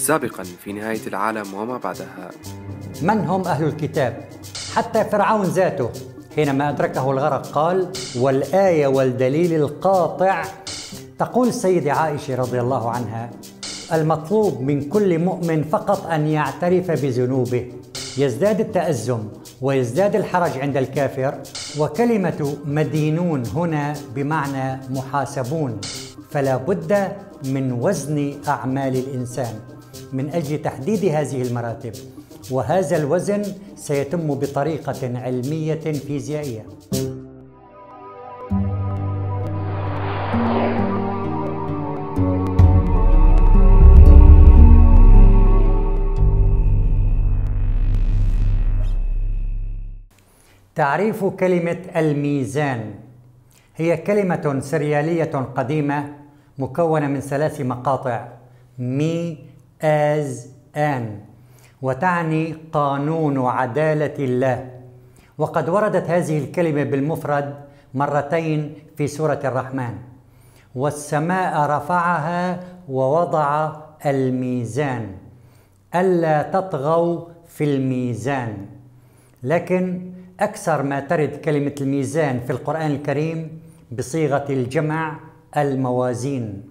سابقا في نهاية العالم وما بعدها. من هم أهل الكتاب؟ حتى فرعون ذاته حينما أدركه الغرق قال والآية والدليل القاطع. تقول السيدة عائشة رضي الله عنها المطلوب من كل مؤمن فقط أن يعترف بذنوبه. يزداد التأزم ويزداد الحرج عند الكافر وكلمة مدينون هنا بمعنى محاسبون. فلا بد من وزن أعمال الإنسان. من أجل تحديد هذه المراتب وهذا الوزن سيتم بطريقة علمية فيزيائية. تعريف كلمة الميزان. هي كلمة سريالية قديمة مكونة من ثلاث مقاطع مي آز آن وتعني قانون عدالة الله. وقد وردت هذه الكلمة بالمفرد مرتين في سورة الرحمن. والسماء رفعها ووضع الميزان. ألا تطغوا في الميزان. لكن أكثر ما ترد كلمة الميزان في القرآن الكريم بصيغة الجمع الموازين.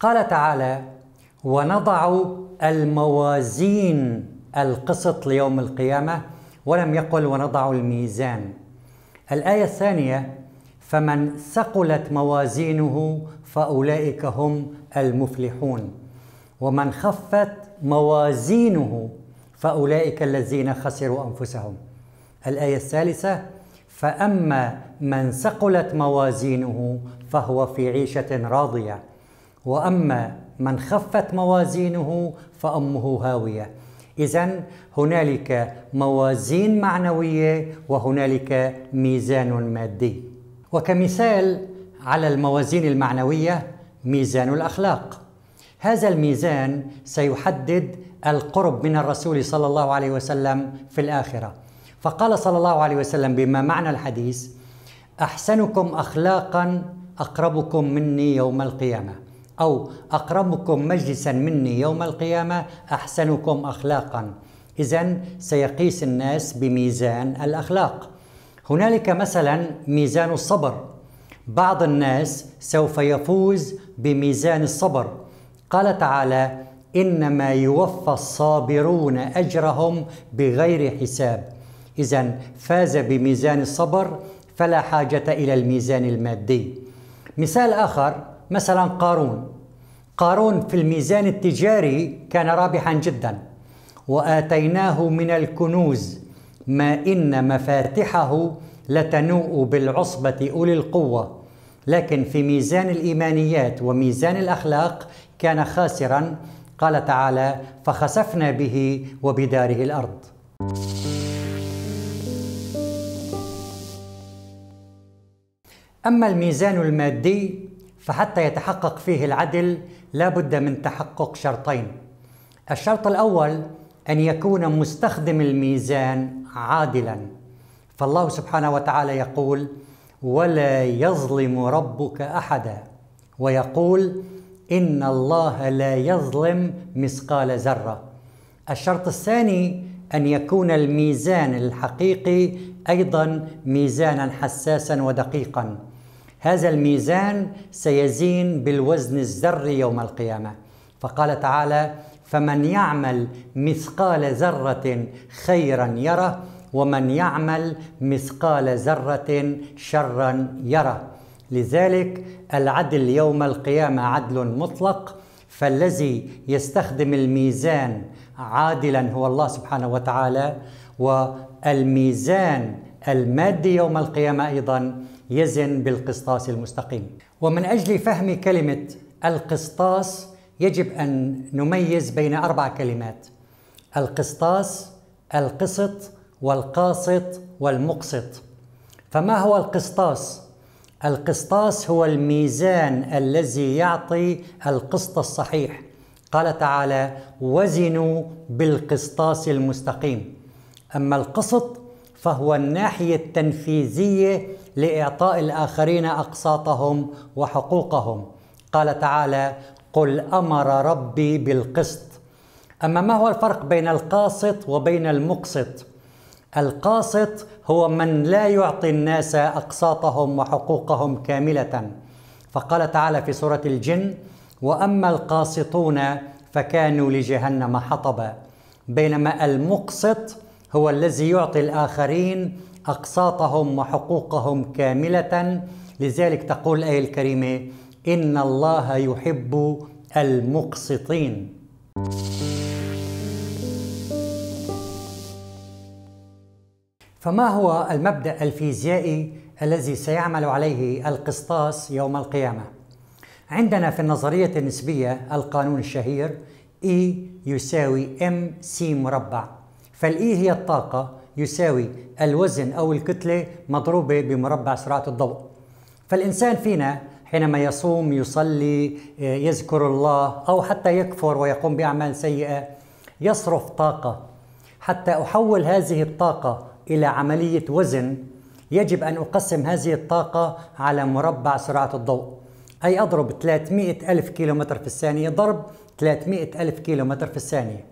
قال تعالى ونضع الموازين القسط ليوم القيامة ولم يقل ونضع الميزان. الآية الثانية فمن ثقلت موازينه فأولئك هم المفلحون. ومن خفت موازينه فأولئك الذين خسروا أنفسهم. الآية الثالثة فأما من ثقلت موازينه فهو في عيشة راضية. وأما من خفت موازينه فأمه هاوية. إذا هنالك موازين معنوية وهنالك ميزان مادي. وكمثال على الموازين المعنوية ميزان الأخلاق. هذا الميزان سيحدد القرب من الرسول صلى الله عليه وسلم في الآخرة. فقال صلى الله عليه وسلم بما معنى الحديث أحسنكم اخلاقا أقربكم مني يوم القيامة. أو أقربكم مجلسا مني يوم القيامة أحسنكم اخلاقا. اذا سيقيس الناس بميزان الأخلاق. هنالك مثلا ميزان الصبر. بعض الناس سوف يفوز بميزان الصبر. قال تعالى إنما يوفى الصابرون أجرهم بغير حساب. إذا فاز بميزان الصبر فلا حاجة إلى الميزان المادي. مثال آخر مثلا قارون. قارون في الميزان التجاري كان رابحا جدا وآتيناه من الكنوز ما إن مفاتحه لتنوء بالعصبة أولي القوة. لكن في ميزان الإيمانيات وميزان الأخلاق كان خاسرا. قال تعالى فخسفنا به وبداره الأرض. أما الميزان المادي فحتى يتحقق فيه العدل لا بد من تحقق شرطين. الشرط الأول أن يكون مستخدم الميزان عادلا. فالله سبحانه وتعالى يقول ولا يظلم ربك أحدا ويقول إن الله لا يظلم مثقال ذرة الشرط الثاني أن يكون الميزان الحقيقي أيضا ميزانا حساسا ودقيقا. هذا الميزان سيزين بالوزن الذري يوم القيامة. فقال تعالى فمن يعمل مثقال ذرة خيرا يره ومن يعمل مثقال ذرة شرا يره. لذلك العدل يوم القيامة عدل مطلق فالذي يستخدم الميزان عادلا هو الله سبحانه وتعالى والميزان المادي يوم القيامة أيضا يزن بالقسطاس المستقيم. ومن أجل فهم كلمة القسطاس يجب أن نميز بين أربع كلمات القسطاس القسط والقاسط والمقسط. فما هو القسطاس؟ القسطاس هو الميزان الذي يعطي القسط الصحيح. قال تعالى وزنوا بالقسطاس المستقيم. أما القسط فهو الناحية التنفيذية لإعطاء الآخرين أقساطهم وحقوقهم. قال تعالى قل أمر ربي بالقسط. أما ما هو الفرق بين القاسط وبين المقسط؟ القاسط هو من لا يعطي الناس أقساطهم وحقوقهم كاملة. فقال تعالى في سورة الجن وأما القاسطون فكانوا لجهنم حطبا. بينما المقسط هو الذي يعطي الآخرين أقساطهم وحقوقهم كاملة. لذلك تقول الآية الكريمة إن الله يحب المقسطين. فما هو المبدأ الفيزيائي الذي سيعمل عليه القسطاس يوم القيامة؟ عندنا في النظرية النسبية القانون الشهير E يساوي MC مربع. فالإي هي الطاقة يساوي الوزن أو الكتلة مضروبة بمربع سرعة الضوء. فالإنسان فينا حينما يصوم يصلي يذكر الله أو حتى يكفر ويقوم بأعمال سيئة يصرف طاقة. حتى أحول هذه الطاقة إلى عملية وزن يجب أن أقسم هذه الطاقة على مربع سرعة الضوء. أي أضرب 300 ألف كيلومتر في الثانية ضرب 300 ألف كيلومتر في الثانية.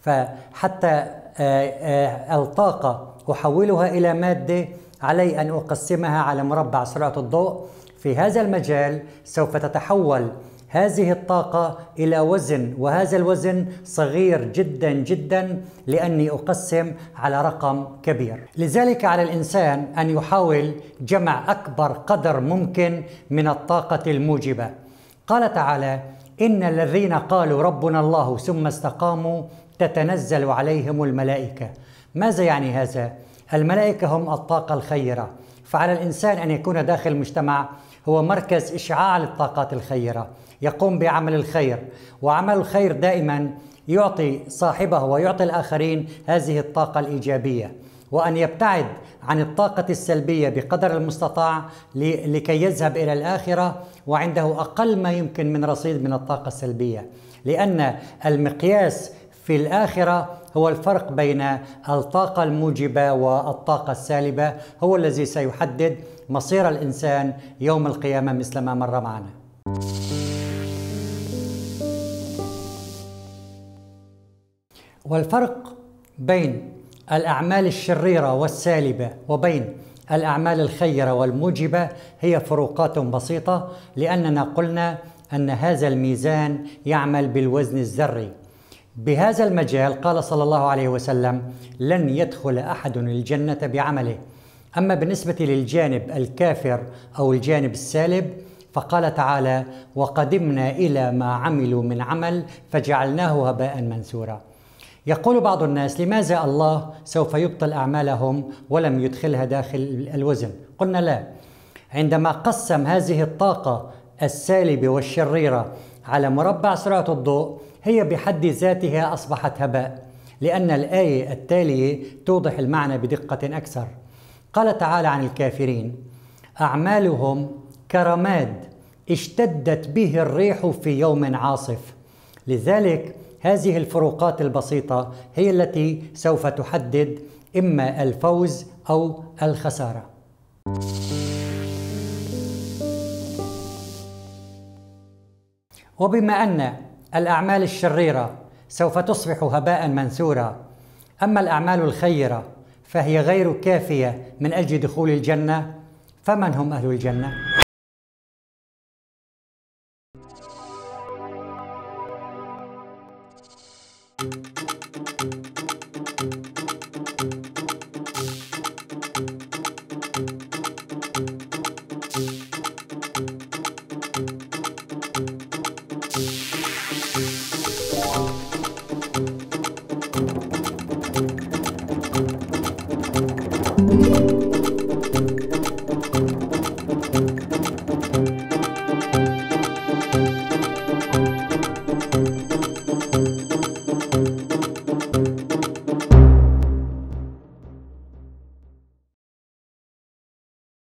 فحتى آه، آه، ألطاقة أحولها إلى مادة علي أن أقسمها على مربع سرعة الضوء. في هذا المجال سوف تتحول هذه الطاقة إلى وزن وهذا الوزن صغير جدا جدا لأني أقسم على رقم كبير. لذلك على الإنسان أن يحاول جمع أكبر قدر ممكن من الطاقة الموجبة. قال تعالى إن الذين قالوا ربنا الله ثم استقاموا تتنزل عليهم الملائكة. ماذا يعني هذا؟ الملائكة هم الطاقة الخيرة. فعلى الإنسان أن يكون داخل المجتمع هو مركز إشعاع للطاقات الخيرة. يقوم بعمل الخير وعمل الخير دائما يعطي صاحبه ويعطي الآخرين هذه الطاقة الإيجابية. وأن يبتعد عن الطاقة السلبية بقدر المستطاع لكي يذهب إلى الآخرة وعنده أقل ما يمكن من رصيد من الطاقة السلبية. لأن المقياس في الآخرة هو الفرق بين الطاقة الموجبة والطاقة السالبة هو الذي سيحدد مصير الإنسان يوم القيامة مثل ما مر معنا. والفرق بين الأعمال الشريرة والسالبة وبين الأعمال الخيرة والموجبة هي فروقات بسيطة لأننا قلنا أن هذا الميزان يعمل بالوزن الذري. بهذا المجال قال صلى الله عليه وسلم لن يدخل أحد الجنة بعمله. أما بالنسبة للجانب الكافر أو الجانب السالب فقال تعالى وقدمنا إلى ما عملوا من عمل فجعلناه هباء منثورا. يقول بعض الناس لماذا الله سوف يبطل أعمالهم ولم يدخلها داخل الوزن؟ قلنا لا عندما قسم هذه الطاقة السالبة والشريرة على مربع سرعة الضوء هي بحد ذاتها أصبحت هباء لأن الآية التالية توضح المعنى بدقة أكثر قال تعالى عن الكافرين أعمالهم كرماد اشتدت به الريح في يوم عاصف لذلك هذه الفروقات البسيطة هي التي سوف تحدد إما الفوز أو الخسارة. وبما أن الأعمال الشريرة سوف تصبح هباء منثورا، أما الأعمال الخيرة فهي غير كافية من أجل دخول الجنة، فمن هم أهل الجنة؟